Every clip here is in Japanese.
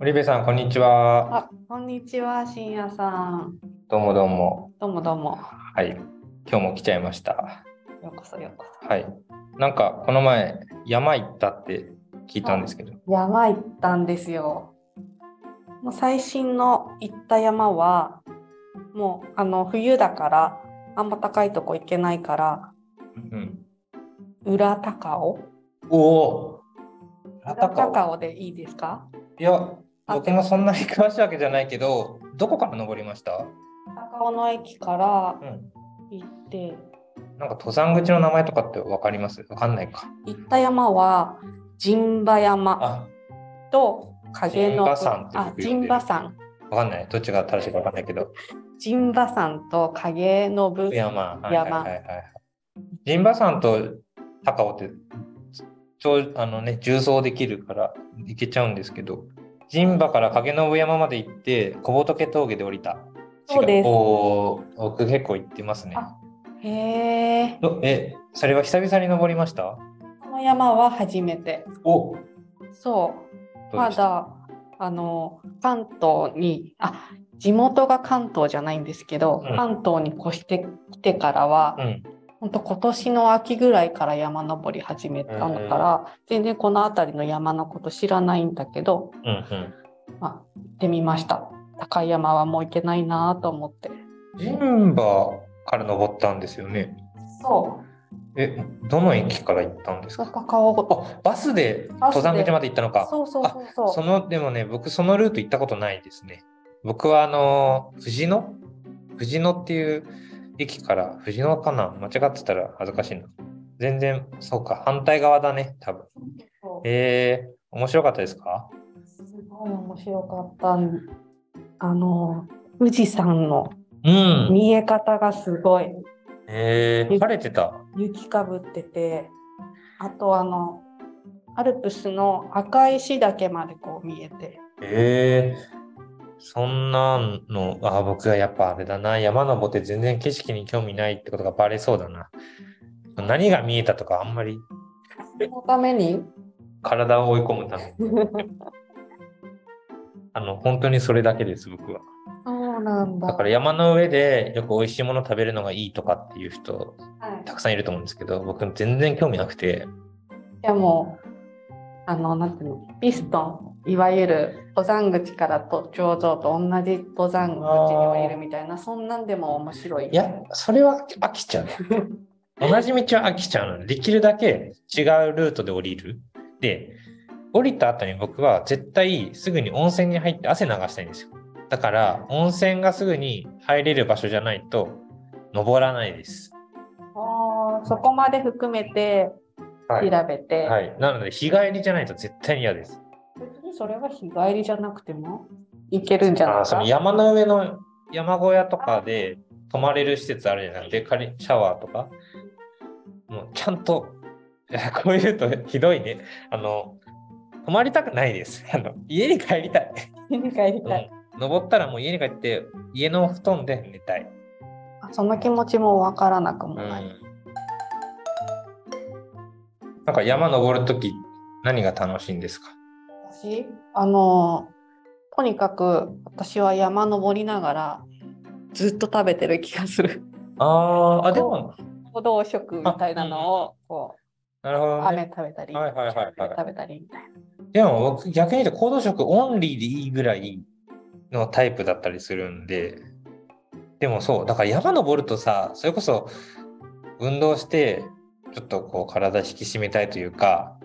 堀部さん、こんにちは。あ、こんにちは、深夜さん。どうもどうも。どうもどうも。はい。今日も来ちゃいました。ようこそようこはい。なんか、この前、山行ったって聞いたんですけど。そ。山行ったんですよ。もう最新の行った山は、もうあの冬だから、あんま高いとこ行けないから、うん。裏高尾？おお。裏高尾高尾でいいですか？いや、僕もそんなに詳しいわけじゃないけど、どこから登りました？高尾の駅からうん。行って、なんか登山口の名前とかってわかります？わかんないか。行った山は陣馬山あ、と影の陣馬山ってあ僕呼んでる陣馬山わかんない。どっちが正しいかわかんないけど。陣馬山と影の部山。山。陣馬山と高尾って、超あのね、重走できるから行けちゃうんですけど、陣馬から影信山まで行って、小仏峠で降りた。そうです違おー僕結構行ってますね。あへえ。どえ、それは久々に登りました？この山は初めて。おそう。まだあの関東にあ地元が関東じゃないんですけど、うん関東に越してきてからは、うん。本当今年の秋ぐらいから山登り始めたのから、全然この辺りの山のこと知らないんだけど、うんうん。まあ、行ってみました。高い山はもう行けないなと思って。陣馬から登ったんですよね。そう。え、どの駅から行ったんですか？バスで登山口まで行ったのか。そうそうそうそう。そのでもね僕そのルート行ったことないですね僕はあの藤野？藤野っていう駅から藤野かな間違ってたら恥ずかしいな。全然そうか。反対側だね多分。えー、面白かったですか？すごい面白かった。ん。あの富士山のうん。見え方がすごい。えー、晴れてた？雪かぶってて、あとあのアルプスの赤石岳までこう見えて、えー、そんなのあ僕はやっぱあれだな。山登って全然景色に興味ないってことがバレそうだな。何が見えたとかあんまり。そのために？体を追い込むため。に あの本当にそれだけです僕は。そうなんだ。だから山の上でよく美味しいもの食べるのがいいとかっていう人はい、たくさんいると思うんですけど僕全然興味なくて。いやもうあのなんていうのピストンいわゆる登山口からと頂上と同じ登山口に降りるみたいなそんなんでも面白い。いやそれは飽きちゃう。同じ道は飽きちゃうの。でできるだけ違うルートで降りる。で降りた後に僕は絶対すぐに温泉に入って汗流したいんですよ。だから温泉がすぐに入れる場所じゃないと登らないです。あーそこまで含めては調べて、はい、なので日帰りじゃないと絶対に嫌です。別にそれは日帰りじゃなくても行けるんじゃないあですかその山の上の山小屋とかで泊まれる施設あるじゃない？ですか。で、シャワーとか。もうちゃんと、こういうとひどいね。あの、泊まりたくないです。あの家に帰りたい。家に帰りたい。うん、登ったらもう家に帰って家の布団で寝たい。あその気持ちもわからなくもうんなんか山登るとき何が楽しいんですか？私？あのとにかく私は山登りながらずっと食べてる気がする。あーあ、でも、行動食みたいなのをこなるほどね。食べたり、はいはいはいはい食べたりみたいな。でも僕逆に言うと行動食オンリーでいいぐらいのタイプだったりするんで、でもそう、だから山登るとさ、それこそ運動してちょっとこう体引き締めたいというか、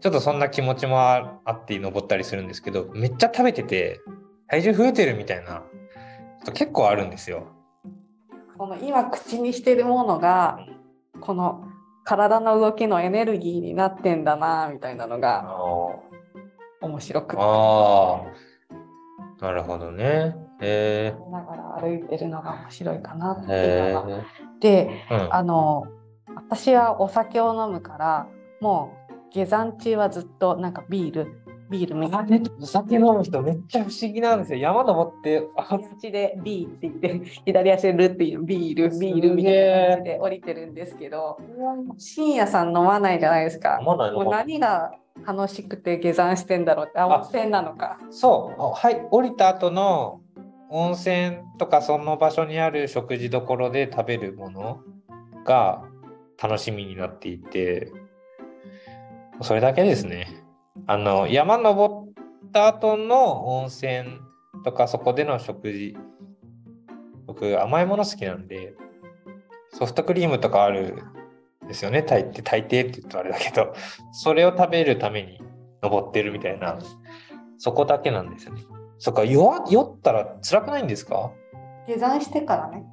ちょっとそんな気持ちもああって登ったりするんですけど、めっちゃ食べてて体重増えてるみたいなこと結構あるんですよ。この今口にしてるものがこの体の動きのエネルギーになってんだなみたいなのあがー面白くて。なるほどね。へながら歩いてるのが面白いかなっていうのが。え。でうんあの私はお酒を飲むからもう下山中はずっとなんかビールビールめがねお酒飲む人めっちゃ不思議なんですよ。山登って、あ口でビーって言って 左足でルっていうビールビールみたいな感じで降りてるんですけど深夜さん飲まないじゃないですか。飲まないのもう何が楽しくて下山してんだろうってあ温泉なのか。そう。はい降りた後の温泉とかその場所にある食事どころで食べるものが楽しみになっていてそれだけですね。あの山登った後の温泉とかそこでの食事僕甘いもの好きなんでソフトクリームとかあるんですよね。大抵大抵って言うとあれだけどそれを食べるために登ってるみたいなそこだけなんですよね。そっか酔酔ったら辛くないんですか？下山してからね。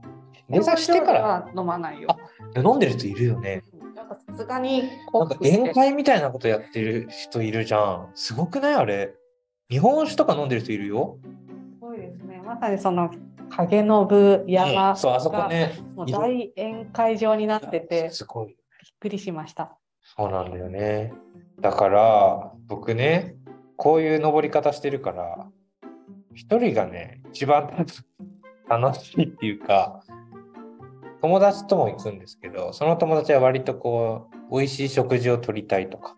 下山してから？は飲まないよ飲んでる人いるよね。なんかさすがになんか宴会みたいなことやってる人いるじゃん。すごくない？あれ。日本酒とか飲んでる人いるよ。すごいですね。まさにその影の部山うん。そうあそこね。もう大宴会場になっててすごい。びっくりしました。そうなんだよね。だから僕ね、こういう登り方してるから、一人がね、一番楽しいっていうか、友達とも行くんですけど、その友達は割とこう、美味しい食事をとりたいとか、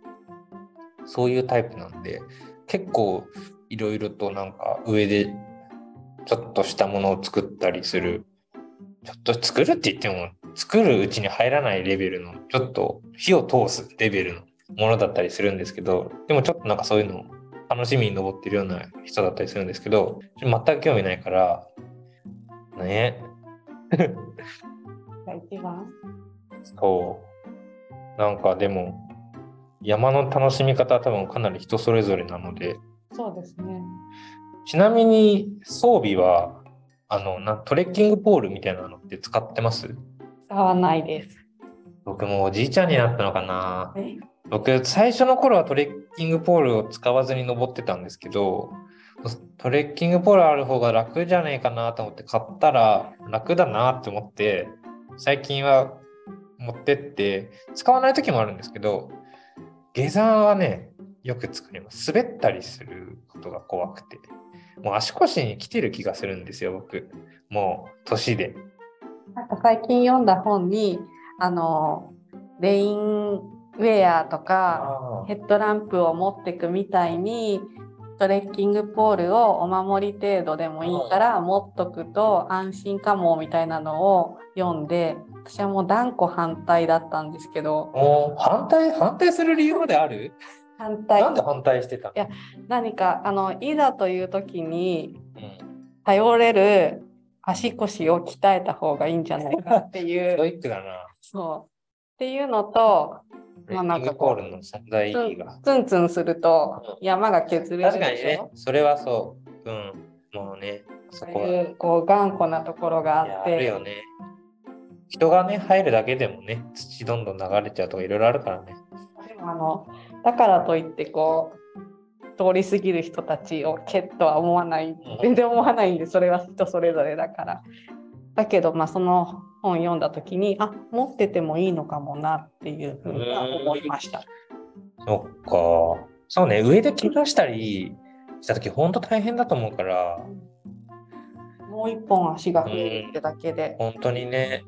そういうタイプなんで、結構いろいろとなんか上でちょっとしたものを作ったりする。ちょっと作るって言っても、作るうちに入らないレベルの、ちょっと火を通すレベルのものだったりするんですけど、でもちょっとなんかそういうのを楽しみに登ってるような人だったりするんですけど、全く興味ないから、ね。が一番そう。なんかでも、山の楽しみ方は多分かなり人それぞれなので、そうですね。ちなみに装備は、あの、なトレッキングポールみたいなのって使ってます？使わないです。僕もおじいちゃんになったのかな。え僕最初の頃はトレッキングポールを使わずに登ってたんですけどトレッキングポールある方が楽じゃねえかなと思って買ったら楽だなって思って最近は持ってって使わない時もあるんですけど下山はねよく作ります。滑ったりすることが怖くて。もう足腰に来てる気がするんですよ僕。もう年で。なんか最近読んだ本にあのレインウェアとかヘッドランプを持ってくみたいにトレッキングポールをお守り程度でもいいから持っとくと安心かもみたいなのを読んで私はもう断固反対だったんですけど。お反対反対する理由まである？反対。なんで反対してたの？いや何かあのいざという時にうん。頼れる足腰を鍛えた方がいいんじゃないかっていストうイックだな。そう。っていうのとまあなんかこう。ツンツンすると山が削れる確かにねでしょ、それはそう。うん。もうね、そこは。こう頑固なところがあいやあるってよね。人がね、入るだけでもね、土どんどん流れちゃうとかいろいろあるからね。でもあのだからといってこう通り過ぎる人たちをけっとは思わない全然思わないんでそれは人それぞれだから。だけどまあその本読んだ時にあ持っててもいいのかもなっていうふうには思いました。そっか。そうね、上で怪我したりした時ほんと大変だと思うから、もう一本足が増えるってだけで本当にね。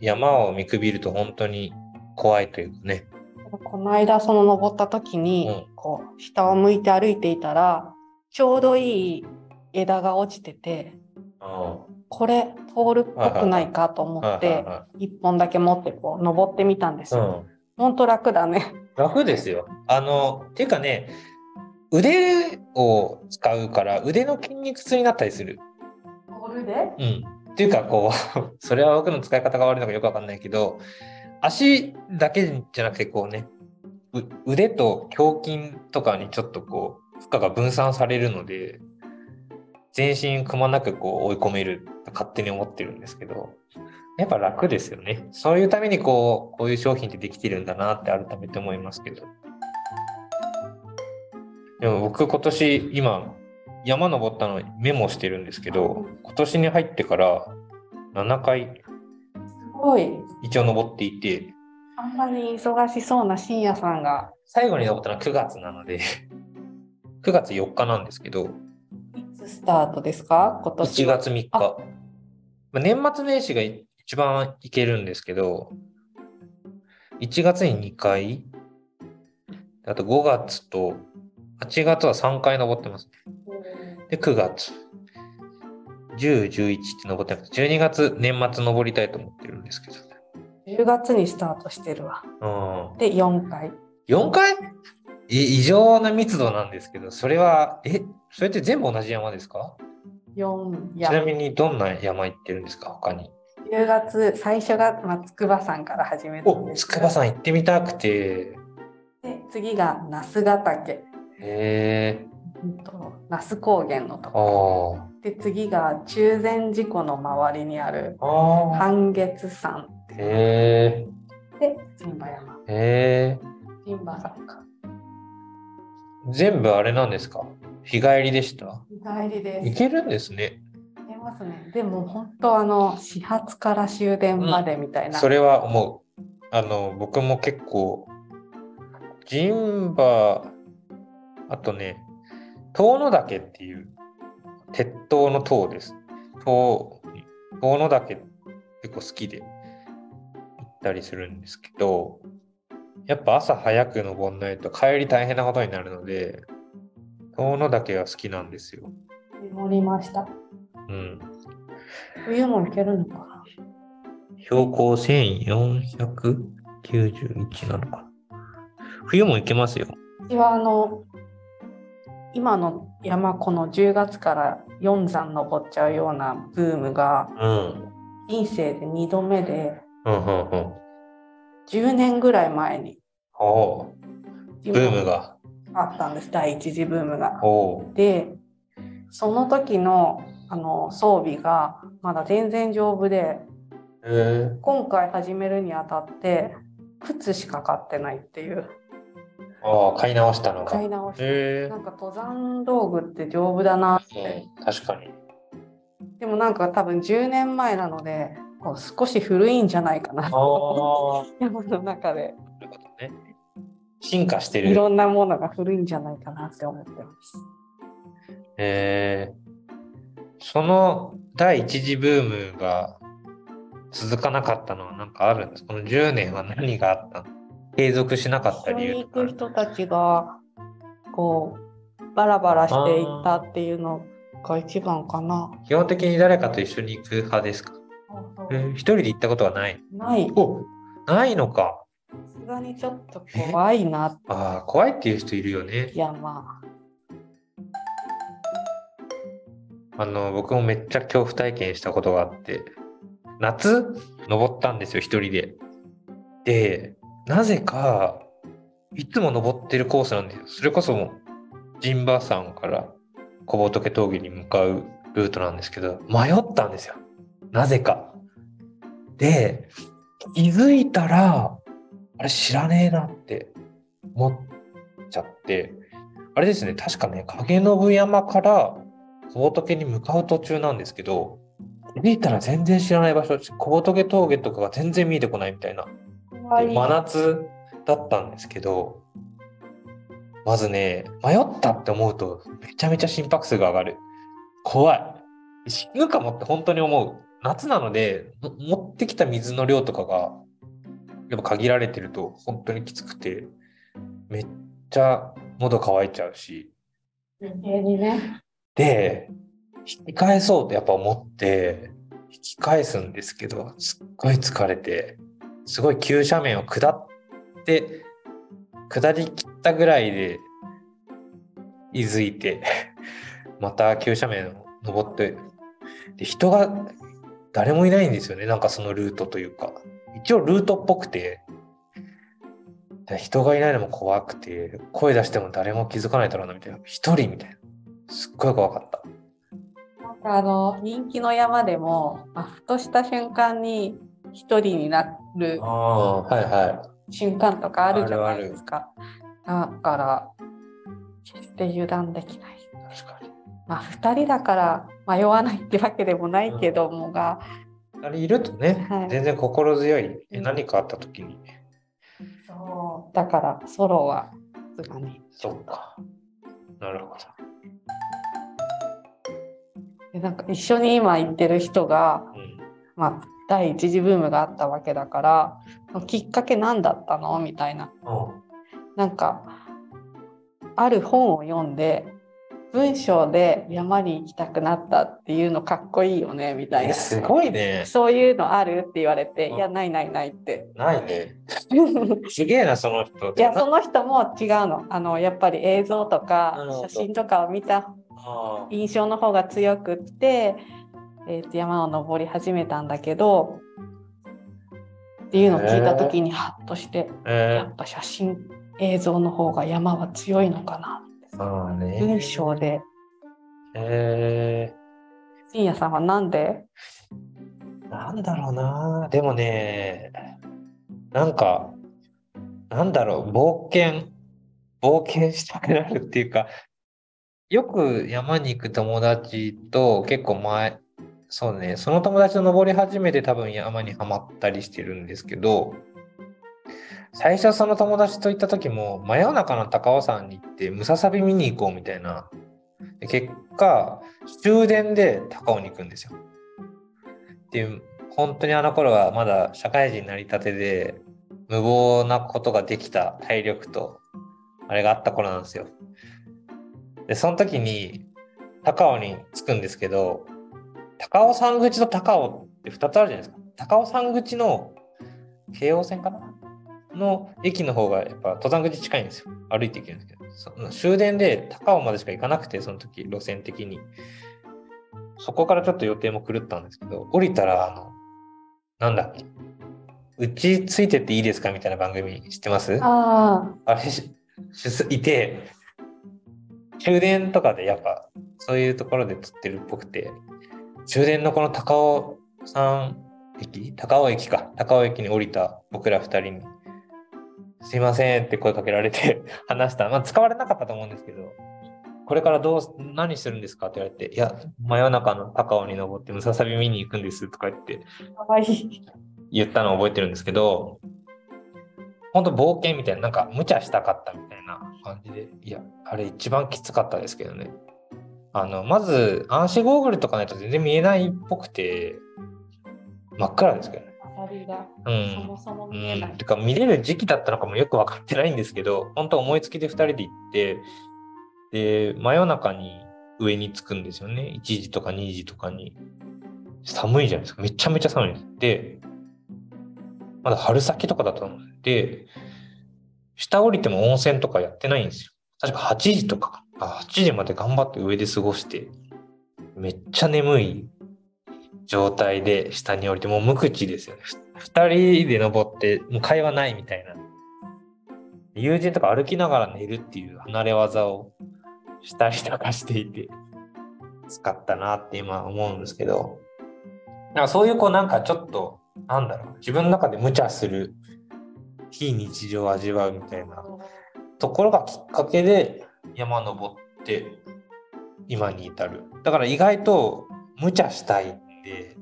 山を見くびると本当に怖いというかね。この間その登った時に、うんこう下を向いて歩いていたらちょうどいい枝が落ちててうん。これポールっぽくないかと思ってはいはいは一本だけ持ってこう登ってみたんですよ。ん。ほんと楽だね。楽ですよ。あの、っていうかね、腕を使うから腕の筋肉痛になったりする。ポールで？うん。っていうか、こう、それは僕の使い方が悪いのかよくわかんないけど、足だけじゃなくて、こうね、う腕と胸筋とかにちょっとこう、負荷が分散されるので、全身くまなくこう追い込めると勝手に思ってるんですけど、やっぱ楽ですよね。そういうためにこう、こういう商品ってできてるんだなって改めて思いますけど。でも僕今年今山登ったのメモしてるんですけど、今年に入ってから7回すごい。一応登っていて、あんなに忙しそうな深夜さんが最後に登ったのは9月なので、9月4日なんですけど、いつスタートですか？今年1は。月3日。あまあ年末年始が一番いけるんですけど、1月に2回、あと5月と8月は3回登ってます。で、9月。10、11って登ってなくて、12月年末登りたいと思ってるんですけど。10月にスタートしてるわ。うん。で、4回。4回？い異常な密度なんですけど、それは、え、それって全部同じ山ですか？4ちなやみにどんな山行ってるんですか？他に。10月、最初が、まあ、筑波山から始めたんお、です筑波山行ってみたくて。で次が那須ヶ岳、へえ。那須高原のとこあで次が中禅寺湖の周りにある。半月山へえ。で陣馬山へえ。陣馬山か全部あれなんですか？日帰りでした？日帰りです行けるんですね。行けますねでも本当あの始発から終電までみたいな、それは思う。あの、僕も結構、ジンバ、あとね、遠野岳っていう、鉄塔の塔です。塔、遠野岳結構好きで行ったりするんですけど、やっぱ朝早く登んないと帰り大変なことになるので、遠野岳が好きなんですよ。乗りましたうん。冬も行けるのかな？標高1491なのかな。冬も行けますよ。私はあの今の山この10月から4山登っちゃうようなブームがうん。人生で2度目でうんうんうん。10年ぐらい前にブームが。あったんです第一次ブームが。でその時のあの装備がまだ全然丈夫でへえ今回始めるにあたって靴しか買ってないっていうああ、買い直したのが。へ買い直してえなんか登山道具って丈夫だなってうん、確かに。でもなんか多分10年前なのでこう少し古いんじゃないかなああ。山の中で。進化してる。いろんなものが古いんじゃないかなって思ってます。へえその第一次ブームが続かなかったのは何かあるんです？この10年は何があったの？継続しなかった理由とかく人たちがこうバラバラしていったっていうのが一番かな。基本的に誰かと一緒に行く派ですか？えー一人で行ったことはない？ない。おないのか。さすがにちょっと怖いな。ああ、怖いっていう人いるよねい。やまあの、僕もめっちゃ恐怖体験したことがあって、夏？登ったんですよ、一人で。で、なぜか、いつも登ってるコースなんですよ。それこそもう、陣馬山から小仏峠に向かうルートなんですけど、迷ったんですよ。なぜか。で、気づいたら、あれ知らねえなって思っちゃって、あれですね、確かね、影信山から小仏に向かう途中なんですけど、気づいたら全然知らない場所、小仏峠とかが全然見えてこないみたいな。で真夏だったんですけど、まずね、迷ったって思うと、めちゃめちゃ心拍数が上がる。怖い。死ぬかもって本当に思う。夏なので、も持ってきた水の量とかが、やっぱ限られてると本当にきつくて、めっちゃ喉乾いちゃうし、余計にね。で、引き返そうとやっぱ思って、引き返すんですけど、すっごい疲れて、すごい急斜面を下って、下りきったぐらいで、いづいて、また急斜面を登って、で、人が誰もいないんですよね、なんかそのルートというか。一応ルートっぽくて、で人がいないのも怖くて、声出しても誰も気づかないだろうな、みたいな。一人みたいな。すっごい怖かった。なんかあの人気の山でも、まあ、ふとした瞬間に一人になるはいは瞬間とかあるじゃないですか。だから決して油断できない。い。確かに。まあ2人だから迷わないってわけでもないけどもが、あれいるとね、はい全然心強い。えうん何かあった時に。そうだからソロはさすがに。そっか。なるほど。でなんか一緒に今行ってる人が、うん。まあ、第一次ブームがあったわけだからきっかけ何だったの？みたいな。なんかある本を読んで文章で山に行きたくなったっていうのかっこいいよねみたいな。すごいね。そういうのあるって言われて、うん。いやないないないって。ないね。すげえな、その人。いやその人も違うの。あのやっぱり映像となか写真とかを見たあ印象の方が強くって、えーと山を登り始めたんだけどっていうのを聞いた時にハッとして、ー。えやっぱ写真映像の方が山は強いのかなあね。文章で。え深夜さんはなんで？ー、なんだろうな。でもね、なんか、なんだろう、冒険、冒険したくなるっていうか、よく山に行く友達と結構前、そうね、その友達と登り始めて多分山にはまったりしてるんですけど、最初その友達と行った時も真夜中の高尾山に行ってムササビ見に行こうみたいな。結果、終電で高尾に行くんですよ。っていう、本当にあの頃はまだ社会人になりたてで、無謀なことができた体力と、あれがあった頃なんですよ。で、その時に高尾に着くんですけど、高尾山口と高尾って2つあるじゃないですか。高尾山口の京王線かな？の駅の方がやっぱ登山口近いんですよ。歩いて行けるんですけど、その終電で高尾までしか行かなくて、その時路線的に。そこからちょっと予定も狂ったんですけど、降りたら、あの、なんだっけ、うちついてっていいですかみたいな番組知ってます？ああれし、しいて、終電とかでやっぱ、そういうところで釣ってるっぽくて、終電のこの高尾山駅？高尾駅か。高尾駅に降りた僕ら二人に、すいませんって声かけられて 話した。まあ、使われなかったと思うんですけど、これからどうす、何するんですかって言われて、いや、真夜中の高尾に登ってムササビ見に行くんですとか言って、言ったのを覚えてるんですけど、本当冒険みたいな、なんか無茶したかったみたいな感じで、いや、あれ一番きつかったですけどね。あの、まず暗視ゴーグルとかないと全然見えないっぽくて、真っ暗ですけどね。アサリがうん。そもそもう見えない。ん、てか見れる時期だったのかもよく分かってないんですけど本当思いつきで2人で行ってで真夜中に上に着くんですよね。1時とか2時とかに。寒いじゃないですか。めちゃめちゃ寒いです。でまだ春先とかだと思うんで下降りても温泉とかやってないんですよ。確か8時とかあ8時まで頑張って上で過ごしてめっちゃ眠い状態で下に降りてもう無口ですよね。ふ二人で登ってもう会話ないみたいな。友人とか歩きながら寝るっていう離れ技をしたりとかしていて使ったなって今思うんですけど。なんかそういうこうなんかちょっとなんだろう自分の中で無茶する非日常を味わうみたいなところがきっかけで山登って今に至る。だから意外と無茶したいて、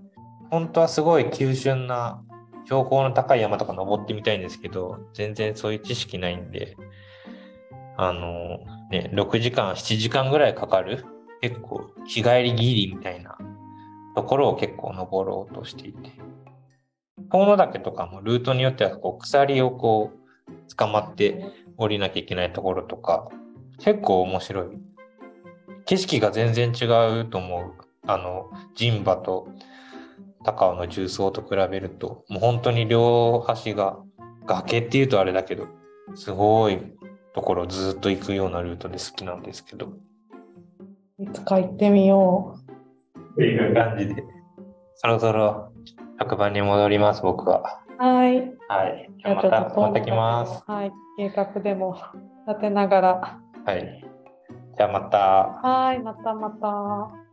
本当はすごい急峻な標高の高い山とか登ってみたいんですけど、全然そういう知識ないんで、あの、ね、6時間、7時間ぐらいかかる、結構日帰りギリみたいなところを結構登ろうとしていて。遠野岳とかもルートによってはこう鎖をこう捕まって降りなきゃいけないところとか、結構面白い。景色が全然違うと思う。あの、陣馬と高尾の重曹と比べると、もう本当に両端が崖っていうとあれだけど、すごいところをずっと行くようなルートで好きなんですけど、いつか行ってみよっていう感じで、そろそろ職場に戻ります、僕は。う。はい。はい。じゃあまた、また来ます。はい。計画でも立てながら。はい。じゃあまた。はい。またまた。